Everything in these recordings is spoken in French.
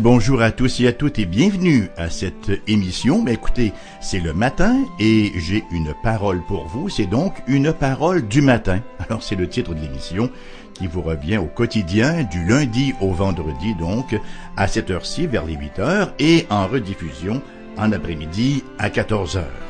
Bonjour à tous et à toutes et bienvenue à cette émission. Mais écoutez, c'est le matin et j'ai une parole pour vous. C'est donc une parole du matin. Alors c'est le titre de l'émission qui vous revient au quotidien du lundi au vendredi donc à cette heure-ci vers les 8 heures et en rediffusion en après-midi à 14 heures.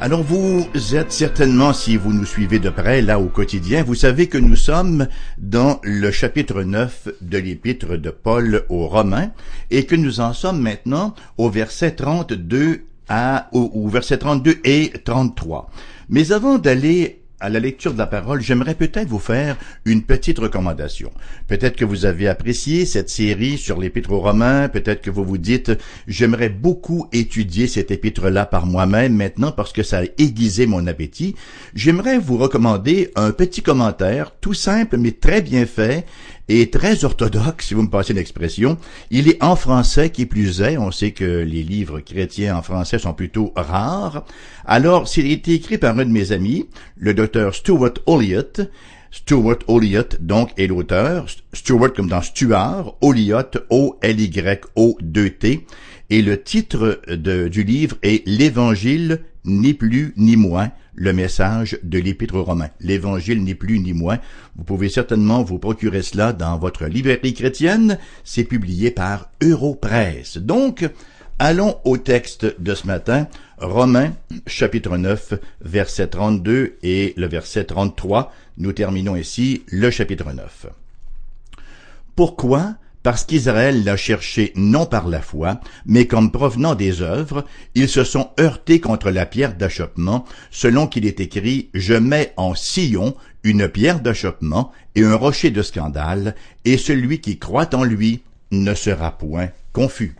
Alors vous êtes certainement, si vous nous suivez de près là au quotidien, vous savez que nous sommes dans le chapitre 9 de l'épître de Paul aux Romains et que nous en sommes maintenant au verset 32 à, au, verset 32 et 33. Mais avant d'aller à la lecture de la parole, j'aimerais peut-être vous faire une petite recommandation. Peut-être que vous avez apprécié cette série sur l'épître aux Romains, peut-être que vous vous dites, j'aimerais beaucoup étudier cet épître-là par moi-même maintenant parce que ça a aiguisé mon appétit. J'aimerais vous recommander un petit commentaire, tout simple mais très bien fait, et très orthodoxe, si vous me passez l'expression. Il est en français qui plus est. On sait que les livres chrétiens en français sont plutôt rares. Alors, s'il est écrit par un de mes amis, le docteur Stuart Olliott, Stuart Olliott, donc, est l'auteur. Stuart comme dans Stuart, Olliott, O-L-Y-O-2-T. Et le titre du livre est L'Évangile, ni plus ni moins, le message de l'Épître aux. L'Évangile n'est plus ni moins. Vous pouvez certainement vous procurer cela dans votre librairie chrétienne. C'est publié par Europresse. Donc, allons au texte de ce matin. Romains, chapitre 9, verset 32 et le verset 33. Nous terminons ici le chapitre 9. Pourquoi parce qu'Israël l'a cherché non par la foi, mais comme provenant des œuvres, ils se sont heurtés contre la pierre d'achoppement, selon qu'il est écrit, Je mets en sillon une pierre d'achoppement et un rocher de scandale, et celui qui croit en lui ne sera point confus.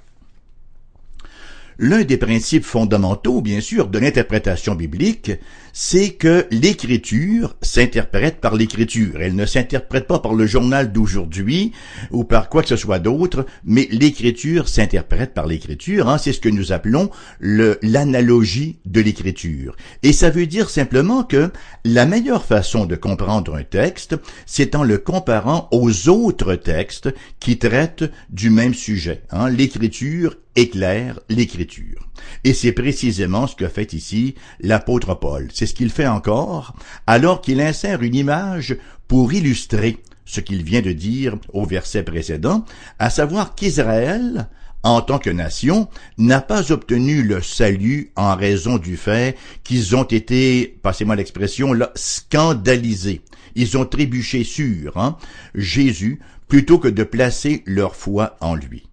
L'un des principes fondamentaux, bien sûr, de l'interprétation biblique, c'est que l'écriture s'interprète par l'écriture. Elle ne s'interprète pas par le journal d'aujourd'hui ou par quoi que ce soit d'autre, mais l'écriture s'interprète par l'écriture. Hein. C'est ce que nous appelons l'analogie de l'écriture. Et ça veut dire simplement que la meilleure façon de comprendre un texte, c'est en le comparant aux autres textes qui traitent du même sujet. Hein. L'écriture éclaire l'écriture. Et c'est précisément ce que fait ici l'apôtre Paul. C'est ce qu'il fait encore, alors qu'il insère une image pour illustrer ce qu'il vient de dire au verset précédent, à savoir qu'Israël, en tant que nation, n'a pas obtenu le salut en raison du fait qu'ils ont été, passez-moi l'expression, là, scandalisés. Ils ont trébuché sur hein, Jésus plutôt que de placer leur foi en lui.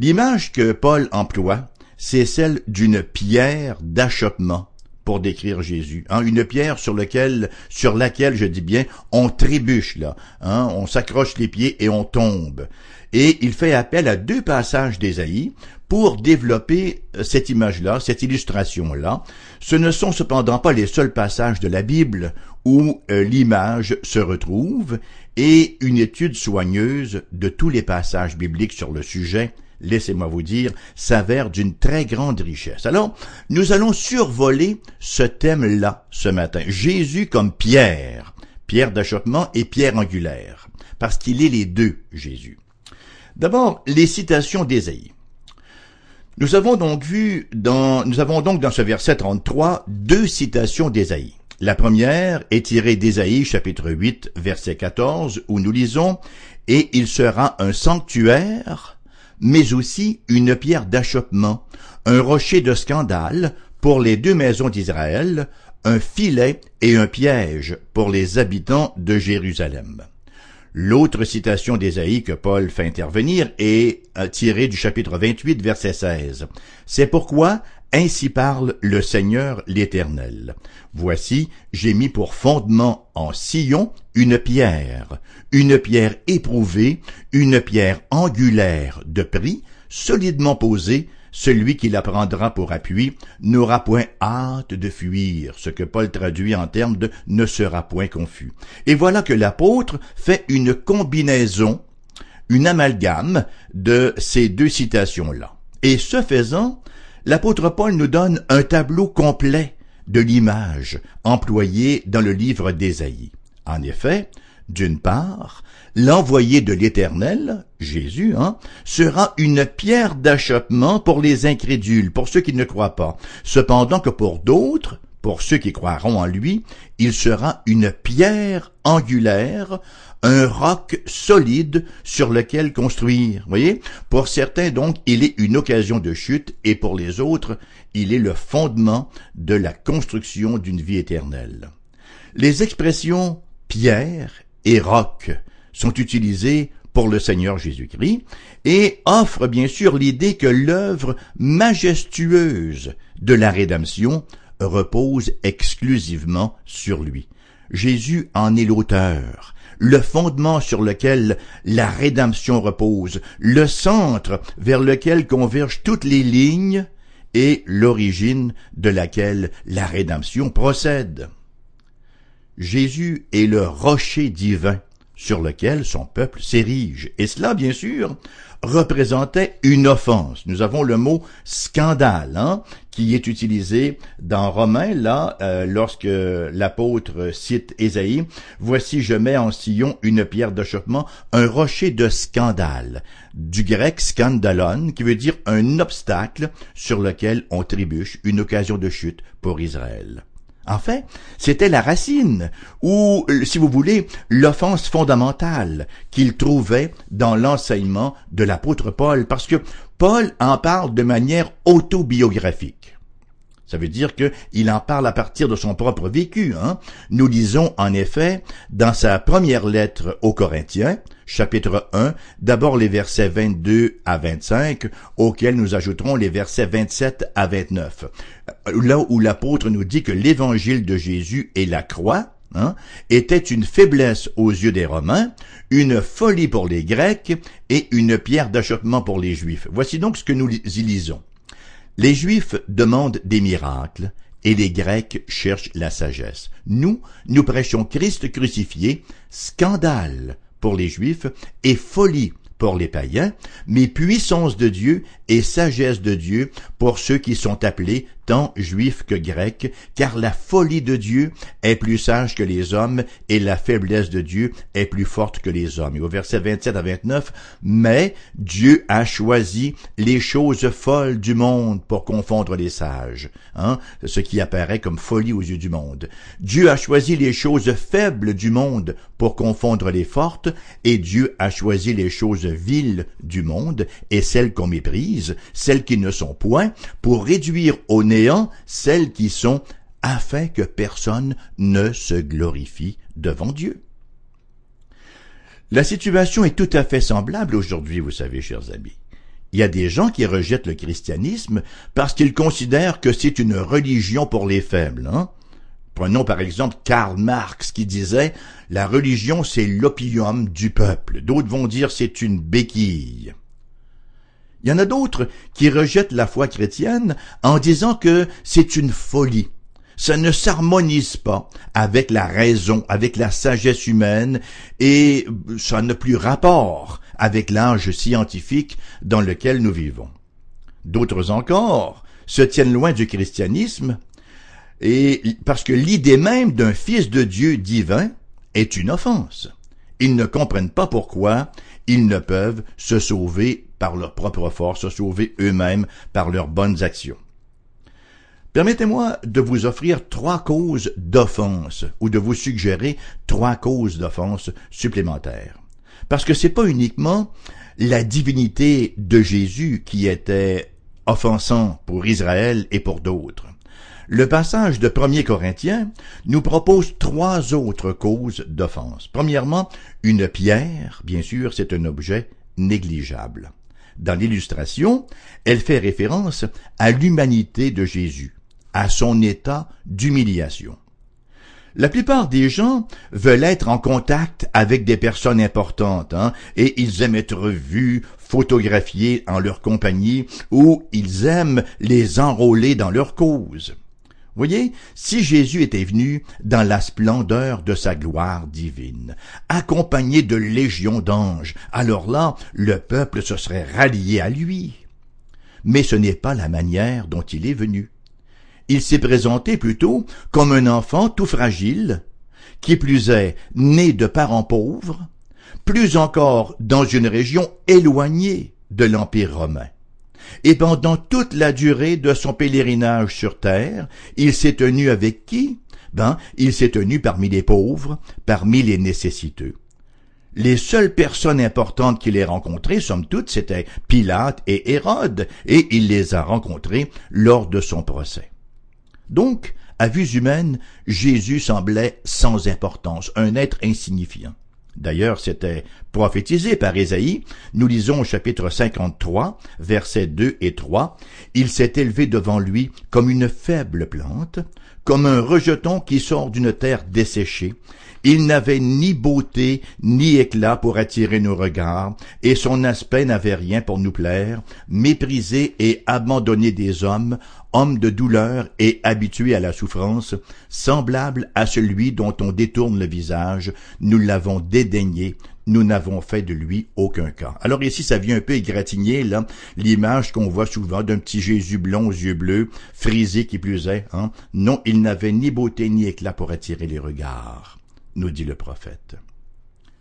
L'image que Paul emploie, c'est celle d'une pierre d'achoppement pour décrire Jésus. Hein, une pierre sur laquelle, sur laquelle, je dis bien, on trébuche là. Hein, on s'accroche les pieds et on tombe. Et il fait appel à deux passages d'Ésaïe pour développer euh, cette image-là, cette illustration-là. Ce ne sont cependant pas les seuls passages de la Bible où euh, l'image se retrouve, et une étude soigneuse de tous les passages bibliques sur le sujet laissez-moi vous dire, s'avère d'une très grande richesse. Alors, nous allons survoler ce thème-là ce matin. Jésus comme pierre, pierre d'achoppement et pierre angulaire, parce qu'il est les deux, Jésus. D'abord, les citations d'Ésaïe. Nous avons donc vu dans, nous avons donc dans ce verset 33 deux citations d'Ésaïe. La première est tirée d'Ésaïe chapitre 8 verset 14 où nous lisons Et il sera un sanctuaire mais aussi une pierre d'achoppement, un rocher de scandale pour les deux maisons d'Israël, un filet et un piège pour les habitants de Jérusalem. L'autre citation d'Ésaïe que Paul fait intervenir est euh, tirée du chapitre 28, verset 16. C'est pourquoi ainsi parle le Seigneur l'Éternel. Voici, j'ai mis pour fondement en sillon une pierre, une pierre éprouvée, une pierre angulaire de prix, solidement posée, celui qui la prendra pour appui n'aura point hâte de fuir, ce que Paul traduit en termes de ne sera point confus. Et voilà que l'apôtre fait une combinaison, une amalgame de ces deux citations-là. Et ce faisant, l'apôtre Paul nous donne un tableau complet de l'image employée dans le livre d'Ésaïe. En effet, d'une part, l'envoyé de l'Éternel, Jésus, hein, sera une pierre d'achoppement pour les incrédules, pour ceux qui ne croient pas. Cependant que pour d'autres, pour ceux qui croiront en lui, il sera une pierre angulaire, un roc solide sur lequel construire. Voyez? Pour certains, donc, il est une occasion de chute et pour les autres, il est le fondement de la construction d'une vie éternelle. Les expressions pierre et roc sont utilisées pour le Seigneur Jésus-Christ et offrent bien sûr l'idée que l'œuvre majestueuse de la rédemption repose exclusivement sur lui. Jésus en est l'auteur, le fondement sur lequel la rédemption repose, le centre vers lequel convergent toutes les lignes et l'origine de laquelle la rédemption procède. Jésus est le rocher divin sur lequel son peuple s'érige. Et cela, bien sûr, représentait une offense. Nous avons le mot scandale, hein, qui est utilisé dans Romains, là, euh, lorsque l'apôtre cite Ésaïe, Voici je mets en sillon une pierre d'achoppement, un rocher de scandale, du grec scandalon, qui veut dire un obstacle sur lequel on trébuche, une occasion de chute pour Israël. En fait, c'était la racine, ou, si vous voulez, l'offense fondamentale qu'il trouvait dans l'enseignement de l'apôtre Paul, parce que Paul en parle de manière autobiographique. Ça veut dire qu'il en parle à partir de son propre vécu. Hein? Nous lisons en effet dans sa première lettre aux Corinthiens, chapitre 1, d'abord les versets 22 à 25, auxquels nous ajouterons les versets 27 à 29. Là où l'apôtre nous dit que l'évangile de Jésus et la croix, Hein, était une faiblesse aux yeux des Romains, une folie pour les Grecs et une pierre d'achoppement pour les Juifs. Voici donc ce que nous y lisons. Les Juifs demandent des miracles et les Grecs cherchent la sagesse. Nous, nous prêchons Christ crucifié, scandale pour les Juifs et folie pour les païens, mais puissance de Dieu et sagesse de Dieu pour ceux qui sont appelés tant que grecs, car la folie de Dieu est plus sage que les hommes et la faiblesse de Dieu est plus forte que les hommes. Et au verset 27 à 29, mais Dieu a choisi les choses folles du monde pour confondre les sages, hein, ce qui apparaît comme folie aux yeux du monde. Dieu a choisi les choses faibles du monde pour confondre les fortes, et Dieu a choisi les choses viles du monde et celles qu'on méprise, celles qui ne sont point, pour réduire au celles qui sont afin que personne ne se glorifie devant Dieu. La situation est tout à fait semblable aujourd'hui, vous savez, chers amis. Il y a des gens qui rejettent le christianisme parce qu'ils considèrent que c'est une religion pour les faibles. Hein. Prenons par exemple Karl Marx qui disait La religion c'est l'opium du peuple. D'autres vont dire c'est une béquille. Il y en a d'autres qui rejettent la foi chrétienne en disant que c'est une folie. Ça ne s'harmonise pas avec la raison, avec la sagesse humaine, et ça n'a plus rapport avec l'âge scientifique dans lequel nous vivons. D'autres encore se tiennent loin du christianisme, et parce que l'idée même d'un fils de Dieu divin est une offense. Ils ne comprennent pas pourquoi ils ne peuvent se sauver par leur propre force, se sauver eux-mêmes par leurs bonnes actions. Permettez-moi de vous offrir trois causes d'offense ou de vous suggérer trois causes d'offense supplémentaires. Parce que c'est pas uniquement la divinité de Jésus qui était offensant pour Israël et pour d'autres. Le passage de 1 Corinthiens nous propose trois autres causes d'offense. Premièrement, une pierre, bien sûr, c'est un objet négligeable. Dans l'illustration, elle fait référence à l'humanité de Jésus, à son état d'humiliation. La plupart des gens veulent être en contact avec des personnes importantes, hein, et ils aiment être vus, photographiés en leur compagnie, ou ils aiment les enrôler dans leur cause. Voyez, si Jésus était venu dans la splendeur de sa gloire divine, accompagné de légions d'anges, alors là, le peuple se serait rallié à lui. Mais ce n'est pas la manière dont il est venu. Il s'est présenté plutôt comme un enfant tout fragile, qui plus est né de parents pauvres, plus encore dans une région éloignée de l'Empire romain. Et pendant toute la durée de son pèlerinage sur terre, il s'est tenu avec qui? Ben, il s'est tenu parmi les pauvres, parmi les nécessiteux. Les seules personnes importantes qu'il ait rencontrées, somme toute, c'étaient Pilate et Hérode, et il les a rencontrées lors de son procès. Donc, à vue humaine, Jésus semblait sans importance, un être insignifiant. D'ailleurs, c'était prophétisé par Ésaïe. Nous lisons au chapitre 53, versets 2 et 3. Il s'est élevé devant lui comme une faible plante, comme un rejeton qui sort d'une terre desséchée. Il n'avait ni beauté ni éclat pour attirer nos regards, et son aspect n'avait rien pour nous plaire, méprisé et abandonné des hommes, homme de douleur et habitué à la souffrance, semblable à celui dont on détourne le visage, nous l'avons dédaigné, nous n'avons fait de lui aucun cas. Alors ici, ça vient un peu égratigner, là, l'image qu'on voit souvent d'un petit Jésus blond aux yeux bleus, frisé qui plus est, hein. Non, il n'avait ni beauté ni éclat pour attirer les regards, nous dit le prophète.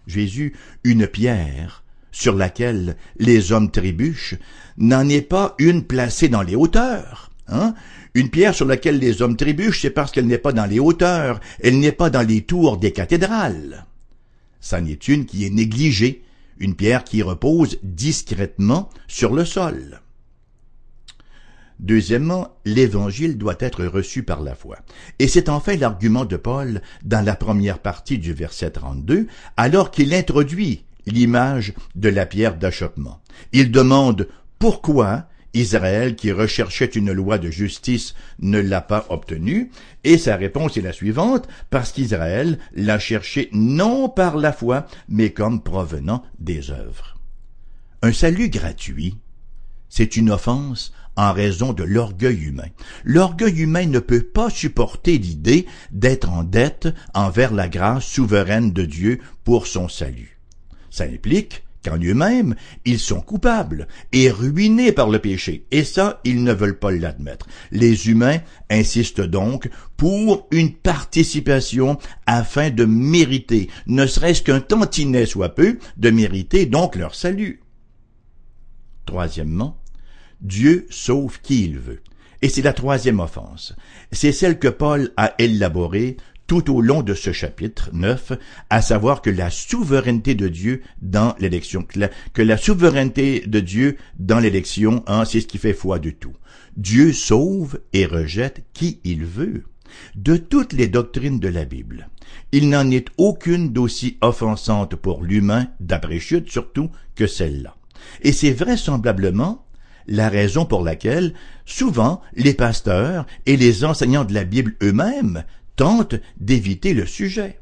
Jésus, une pierre, sur laquelle les hommes trébuchent, n'en est pas une placée dans les hauteurs. Hein? Une pierre sur laquelle les hommes trébuchent, c'est parce qu'elle n'est pas dans les hauteurs, elle n'est pas dans les tours des cathédrales. Ça n'est une qui est négligée, une pierre qui repose discrètement sur le sol. Deuxièmement, l'évangile doit être reçu par la foi. Et c'est enfin l'argument de Paul dans la première partie du verset 32, alors qu'il introduit l'image de la pierre d'achoppement. Il demande pourquoi Israël, qui recherchait une loi de justice, ne l'a pas obtenue, et sa réponse est la suivante, parce qu'Israël l'a cherché non par la foi, mais comme provenant des œuvres. Un salut gratuit, c'est une offense en raison de l'orgueil humain. L'orgueil humain ne peut pas supporter l'idée d'être en dette envers la grâce souveraine de Dieu pour son salut. Ça implique qu'en eux-mêmes, ils sont coupables et ruinés par le péché. Et ça, ils ne veulent pas l'admettre. Les humains insistent donc pour une participation afin de mériter, ne serait-ce qu'un tantinet soit peu, de mériter donc leur salut. Troisièmement, Dieu sauve qui il veut. Et c'est la troisième offense. C'est celle que Paul a élaborée tout au long de ce chapitre 9, à savoir que la souveraineté de Dieu dans l'élection, que la, souveraineté de Dieu dans l'élection, hein, c'est ce qui fait foi de tout. Dieu sauve et rejette qui il veut. De toutes les doctrines de la Bible, il n'en est aucune d'aussi offensante pour l'humain, d'après chute surtout, que celle-là. Et c'est vraisemblablement la raison pour laquelle, souvent, les pasteurs et les enseignants de la Bible eux-mêmes tente d'éviter le sujet.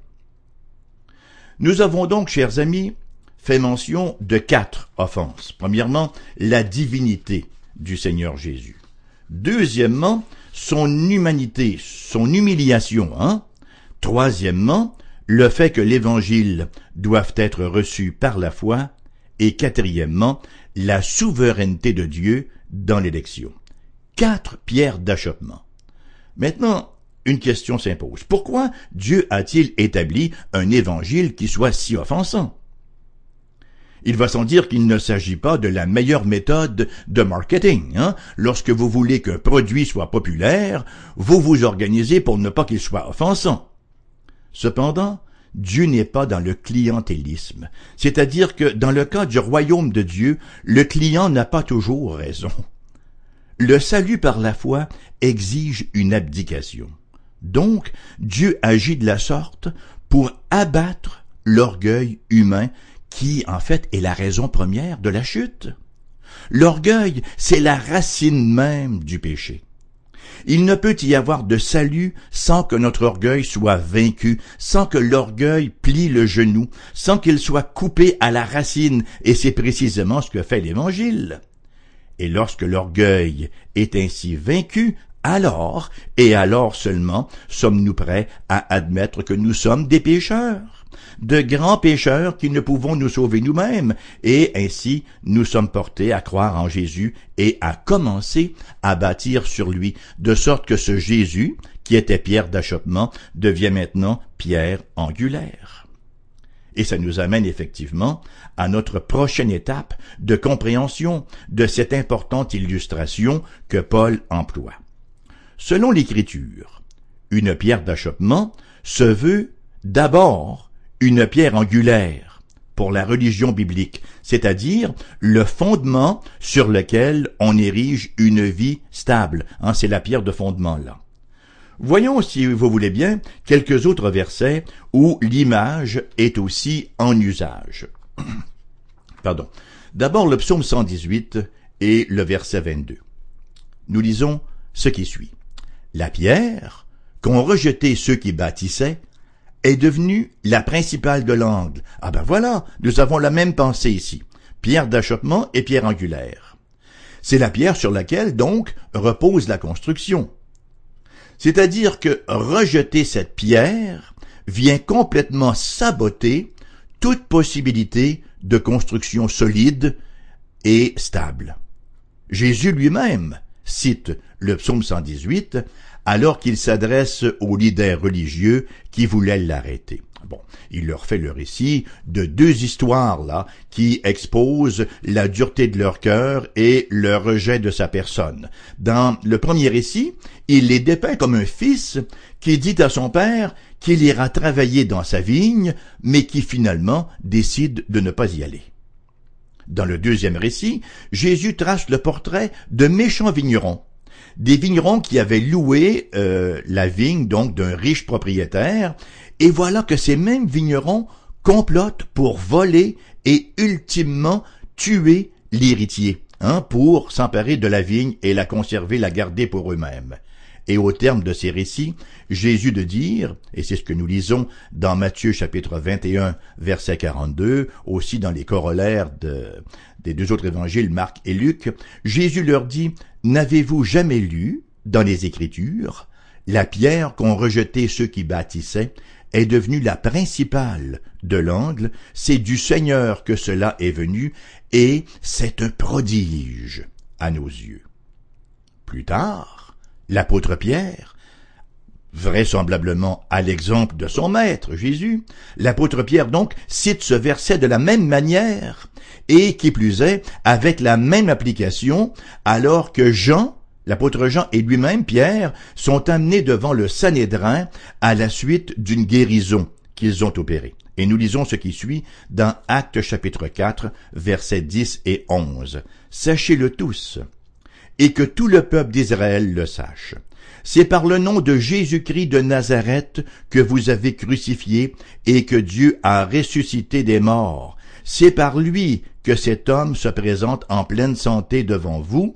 Nous avons donc, chers amis, fait mention de quatre offenses. Premièrement, la divinité du Seigneur Jésus. Deuxièmement, son humanité, son humiliation. Hein? Troisièmement, le fait que l'Évangile doive être reçu par la foi. Et quatrièmement, la souveraineté de Dieu dans l'élection. Quatre pierres d'achoppement. Maintenant, une question s'impose. Pourquoi Dieu a-t-il établi un évangile qui soit si offensant? Il va sans dire qu'il ne s'agit pas de la meilleure méthode de marketing. Hein? Lorsque vous voulez qu'un produit soit populaire, vous vous organisez pour ne pas qu'il soit offensant. Cependant, Dieu n'est pas dans le clientélisme, c'est-à-dire que dans le cas du royaume de Dieu, le client n'a pas toujours raison. Le salut par la foi exige une abdication. Donc, Dieu agit de la sorte pour abattre l'orgueil humain qui, en fait, est la raison première de la chute. L'orgueil, c'est la racine même du péché. Il ne peut y avoir de salut sans que notre orgueil soit vaincu, sans que l'orgueil plie le genou, sans qu'il soit coupé à la racine, et c'est précisément ce que fait l'Évangile. Et lorsque l'orgueil est ainsi vaincu, alors, et alors seulement, sommes-nous prêts à admettre que nous sommes des pécheurs, de grands pécheurs qui ne pouvons nous sauver nous-mêmes, et ainsi nous sommes portés à croire en Jésus et à commencer à bâtir sur lui, de sorte que ce Jésus, qui était pierre d'achoppement, devient maintenant pierre angulaire. Et ça nous amène effectivement à notre prochaine étape de compréhension de cette importante illustration que Paul emploie. Selon l'Écriture, une pierre d'achoppement se veut d'abord une pierre angulaire pour la religion biblique, c'est-à-dire le fondement sur lequel on érige une vie stable. Hein, c'est la pierre de fondement là. Voyons, si vous voulez bien, quelques autres versets où l'image est aussi en usage. Pardon. D'abord le psaume 118 et le verset 22. Nous lisons ce qui suit. La pierre, qu'ont rejeté ceux qui bâtissaient, est devenue la principale de l'angle. Ah ben voilà, nous avons la même pensée ici. Pierre d'achoppement et pierre angulaire. C'est la pierre sur laquelle, donc, repose la construction. C'est-à-dire que rejeter cette pierre vient complètement saboter toute possibilité de construction solide et stable. Jésus lui-même cite le psaume 118 alors qu'il s'adresse aux leaders religieux qui voulaient l'arrêter. Bon, il leur fait le récit de deux histoires là qui exposent la dureté de leur cœur et le rejet de sa personne. Dans le premier récit, il les dépeint comme un fils qui dit à son père qu'il ira travailler dans sa vigne, mais qui finalement décide de ne pas y aller. Dans le deuxième récit, Jésus trace le portrait de méchants vignerons des vignerons qui avaient loué euh, la vigne donc d'un riche propriétaire, et voilà que ces mêmes vignerons complotent pour voler et ultimement tuer l'héritier, hein, pour s'emparer de la vigne et la conserver, la garder pour eux-mêmes. Et au terme de ces récits, Jésus de dire, et c'est ce que nous lisons dans Matthieu chapitre 21 verset 42, aussi dans les corollaires de, des deux autres évangiles, Marc et Luc, Jésus leur dit, N'avez-vous jamais lu, dans les Écritures, la pierre qu'ont rejeté ceux qui bâtissaient est devenue la principale de l'angle, c'est du Seigneur que cela est venu, et c'est un prodige à nos yeux. Plus tard, l'apôtre Pierre, vraisemblablement à l'exemple de son maître Jésus, l'apôtre Pierre donc cite ce verset de la même manière, et qui plus est, avec la même application, alors que Jean, l'apôtre Jean et lui-même, Pierre, sont amenés devant le Sanhédrin à la suite d'une guérison qu'ils ont opérée. Et nous lisons ce qui suit dans Actes chapitre 4, versets 10 et 11. Sachez-le tous, et que tout le peuple d'Israël le sache. C'est par le nom de Jésus-Christ de Nazareth que vous avez crucifié et que Dieu a ressuscité des morts. C'est par lui que cet homme se présente en pleine santé devant vous,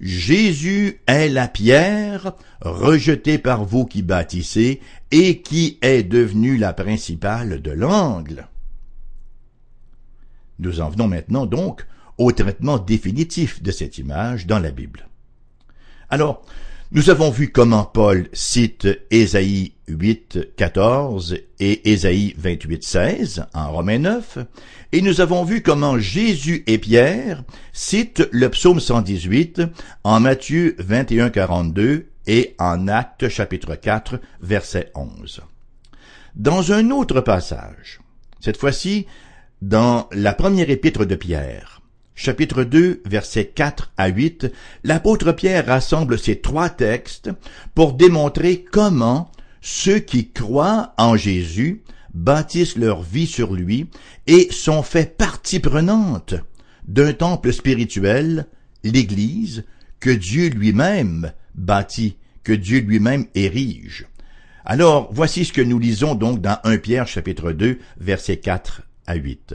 Jésus est la pierre rejetée par vous qui bâtissez et qui est devenue la principale de l'angle. Nous en venons maintenant donc au traitement définitif de cette image dans la Bible. Alors, nous avons vu comment Paul cite Ésaïe 8, 14 et Ésaïe 28, 16 en Romains 9, et nous avons vu comment Jésus et Pierre citent le psaume 118 en Matthieu 21, 42 et en Actes chapitre 4, verset 11. Dans un autre passage, cette fois-ci dans la première épître de Pierre, chapitre 2, versets 4 à 8, l'apôtre Pierre rassemble ces trois textes pour démontrer comment ceux qui croient en Jésus bâtissent leur vie sur lui et sont faits partie prenante d'un temple spirituel, l'Église, que Dieu lui-même bâtit, que Dieu lui-même érige. Alors, voici ce que nous lisons donc dans 1 Pierre chapitre 2, versets 4 à 8.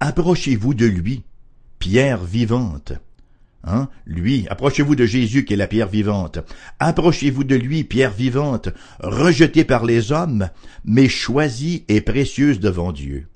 Approchez-vous de lui, pierre vivante. Hein? Lui, approchez-vous de Jésus qui est la pierre vivante. Approchez-vous de lui, pierre vivante, rejetée par les hommes, mais choisie et précieuse devant Dieu.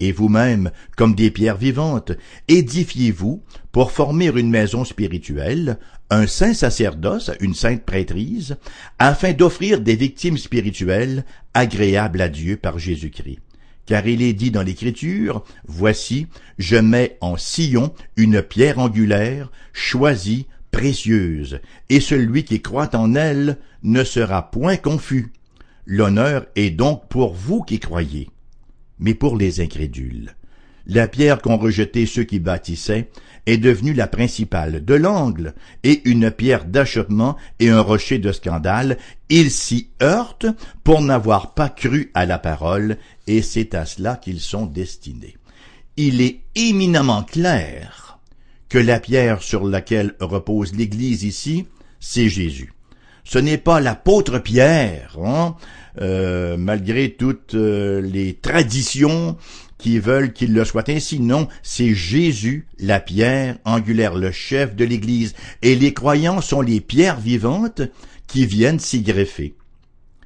Et vous-même, comme des pierres vivantes, édifiez-vous pour former une maison spirituelle, un saint sacerdoce, une sainte prêtrise, afin d'offrir des victimes spirituelles agréables à Dieu par Jésus-Christ car il est dit dans l'Écriture, Voici, je mets en sillon une pierre angulaire, choisie, précieuse, et celui qui croit en elle ne sera point confus. L'honneur est donc pour vous qui croyez, mais pour les incrédules. La pierre qu'ont rejetée ceux qui bâtissaient est devenue la principale de l'angle, et une pierre d'achoppement et un rocher de scandale. Ils s'y heurtent pour n'avoir pas cru à la parole, et c'est à cela qu'ils sont destinés. Il est éminemment clair que la pierre sur laquelle repose l'Église ici, c'est Jésus. Ce n'est pas l'apôtre Pierre, hein, euh, malgré toutes euh, les traditions qui veulent qu'il le soit ainsi. Non, c'est Jésus, la pierre angulaire, le chef de l'Église, et les croyants sont les pierres vivantes qui viennent s'y greffer.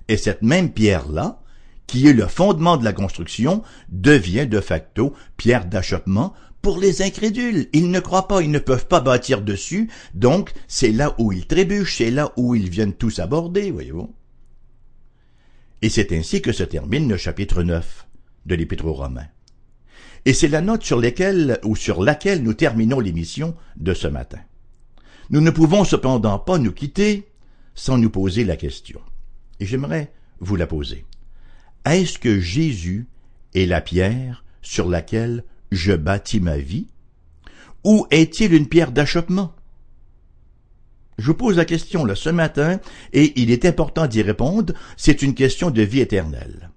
Et cette même pierre-là, qui est le fondement de la construction, devient de facto pierre d'achoppement pour les incrédules. Ils ne croient pas, ils ne peuvent pas bâtir dessus, donc c'est là où ils trébuchent, c'est là où ils viennent tous aborder, voyez-vous. Et c'est ainsi que se termine le chapitre 9 de l'Épître aux Romains. Et c'est la note sur laquelle ou sur laquelle nous terminons l'émission de ce matin. Nous ne pouvons cependant pas nous quitter sans nous poser la question. Et j'aimerais vous la poser. Est-ce que Jésus est la pierre sur laquelle je bâtis ma vie? Ou est-il une pierre d'achoppement? Je vous pose la question là ce matin et il est important d'y répondre. C'est une question de vie éternelle.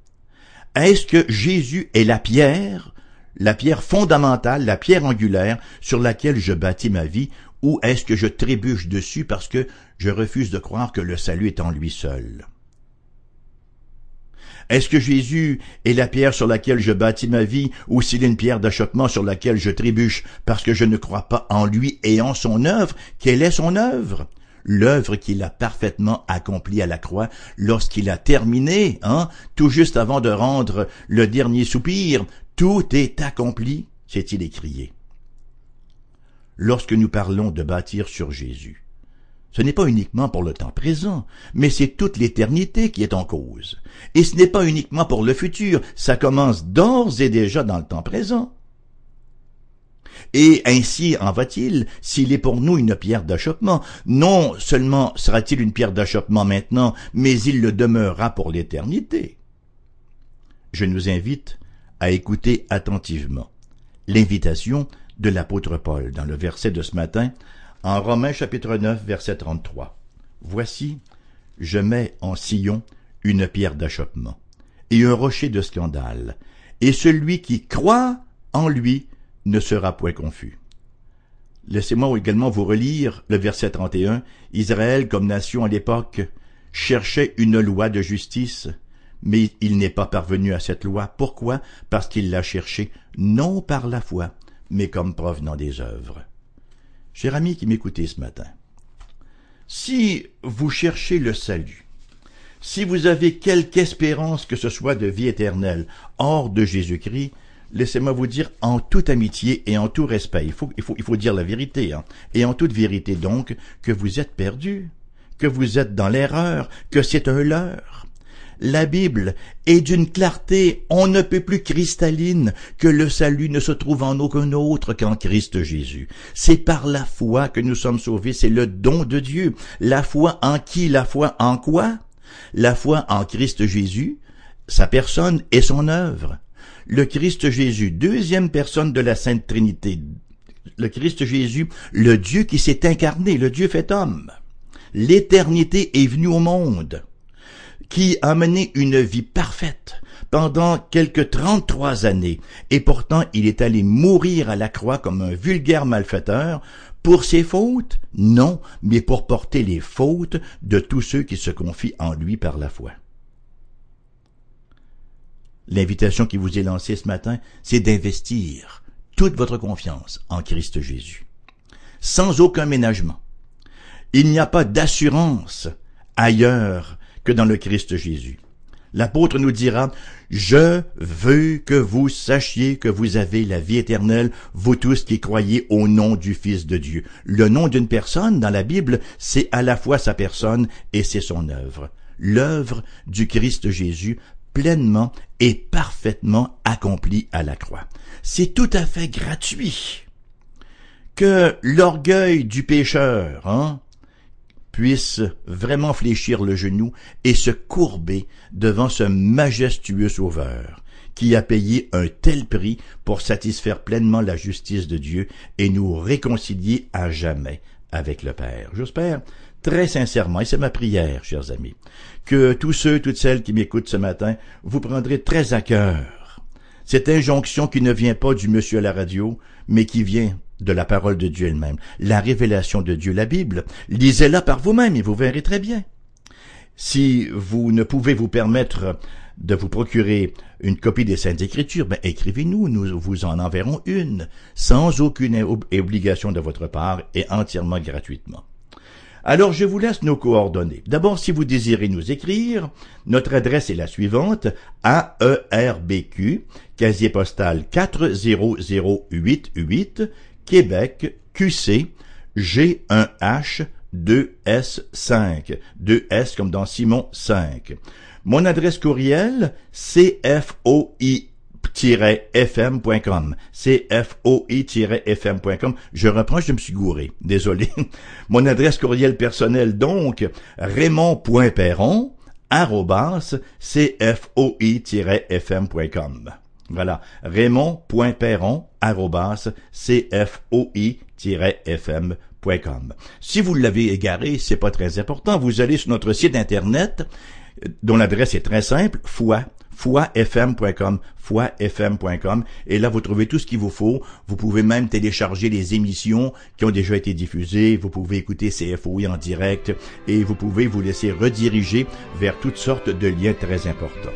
Est-ce que Jésus est la pierre la pierre fondamentale, la pierre angulaire sur laquelle je bâtis ma vie, ou est-ce que je trébuche dessus parce que je refuse de croire que le salut est en lui seul? Est-ce que Jésus est la pierre sur laquelle je bâtis ma vie, ou s'il est une pierre d'achoppement sur laquelle je trébuche parce que je ne crois pas en lui et en son œuvre? Quelle est son œuvre? l'œuvre qu'il a parfaitement accomplie à la croix lorsqu'il a terminé, hein, tout juste avant de rendre le dernier soupir, tout est accompli, s'est-il écrié. Lorsque nous parlons de bâtir sur Jésus, ce n'est pas uniquement pour le temps présent, mais c'est toute l'éternité qui est en cause. Et ce n'est pas uniquement pour le futur, ça commence d'ores et déjà dans le temps présent. Et ainsi en va-t-il s'il est pour nous une pierre d'achoppement. Non seulement sera-t-il une pierre d'achoppement maintenant, mais il le demeurera pour l'éternité. Je nous invite à écouter attentivement l'invitation de l'apôtre Paul dans le verset de ce matin, en Romains chapitre 9, verset 33. Voici, je mets en sillon une pierre d'achoppement et un rocher de scandale, et celui qui croit en lui ne sera point confus. Laissez-moi également vous relire le verset 31. Israël, comme nation à l'époque, cherchait une loi de justice, mais il n'est pas parvenu à cette loi. Pourquoi? Parce qu'il l'a cherchée non par la foi, mais comme provenant des œuvres. Cher ami qui m'écoutez ce matin, si vous cherchez le salut, si vous avez quelque espérance que ce soit de vie éternelle hors de Jésus-Christ, laissez-moi vous dire en toute amitié et en tout respect, il faut, il faut, dire la vérité, hein, et en toute vérité donc, que vous êtes perdu, que vous êtes dans l'erreur, que c'est un leurre. La Bible est d'une clarté. On ne peut plus cristalline que le salut ne se trouve en aucun autre qu'en Christ Jésus. C'est par la foi que nous sommes sauvés, c'est le don de Dieu. La foi en qui? La foi en quoi? La foi en Christ Jésus, sa personne et son œuvre. Le Christ Jésus, deuxième personne de la Sainte Trinité, le Christ Jésus, le Dieu qui s'est incarné, le Dieu fait homme. L'éternité est venue au monde, qui a mené une vie parfaite pendant quelques trente-trois années, et pourtant il est allé mourir à la croix comme un vulgaire malfaiteur, pour ses fautes? Non, mais pour porter les fautes de tous ceux qui se confient en lui par la foi. L'invitation qui vous est lancée ce matin, c'est d'investir toute votre confiance en Christ Jésus, sans aucun ménagement. Il n'y a pas d'assurance ailleurs que dans le Christ Jésus. L'apôtre nous dira, Je veux que vous sachiez que vous avez la vie éternelle, vous tous qui croyez au nom du Fils de Dieu. Le nom d'une personne dans la Bible, c'est à la fois sa personne et c'est son œuvre. L'œuvre du Christ Jésus pleinement et parfaitement accompli à la croix. C'est tout à fait gratuit. que l'orgueil du pécheur, hein, puisse vraiment fléchir le genou et se courber devant ce majestueux Sauveur qui a payé un tel prix pour satisfaire pleinement la justice de Dieu et nous réconcilier à jamais avec le Père. J'espère très sincèrement, et c'est ma prière, chers amis, que tous ceux, toutes celles qui m'écoutent ce matin, vous prendrez très à cœur cette injonction qui ne vient pas du monsieur à la radio, mais qui vient de la parole de Dieu elle-même, la révélation de Dieu, la Bible. Lisez-la par vous-même et vous verrez très bien. Si vous ne pouvez vous permettre de vous procurer une copie des Saintes Écritures, ben écrivez-nous, nous vous en enverrons une, sans aucune obligation de votre part et entièrement gratuitement. Alors je vous laisse nos coordonnées. D'abord, si vous désirez nous écrire, notre adresse est la suivante, AERBQ, casier postal 40088, Québec, QC, G1H, 2S5. 2S comme dans Simon 5. Mon adresse courriel, CFOI fm.com. CFOI-fm.com. Je reprends, je me suis gouré. Désolé. Mon adresse courriel personnelle, donc, raymond.perron, cfoi-fm.com. Voilà. Raymond.perron, cfoi-fm.com. Si vous l'avez égaré, c'est pas très important. Vous allez sur notre site internet, dont l'adresse est très simple, foi foifm.com, foifm.com, et là vous trouvez tout ce qu'il vous faut. Vous pouvez même télécharger les émissions qui ont déjà été diffusées, vous pouvez écouter CFOI en direct, et vous pouvez vous laisser rediriger vers toutes sortes de liens très importants.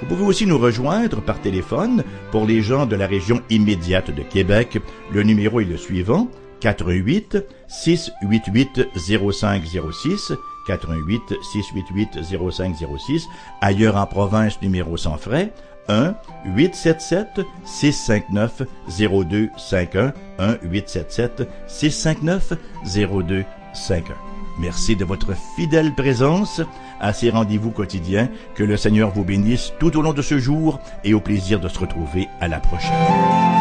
Vous pouvez aussi nous rejoindre par téléphone pour les gens de la région immédiate de Québec. Le numéro est le suivant, 88 688 0506 88 688 0506. Ailleurs en province, numéro sans frais, 1 877 659 0251 1 877 659 0251. Merci de votre fidèle présence à ces rendez-vous quotidiens. Que le Seigneur vous bénisse tout au long de ce jour et au plaisir de se retrouver à la prochaine.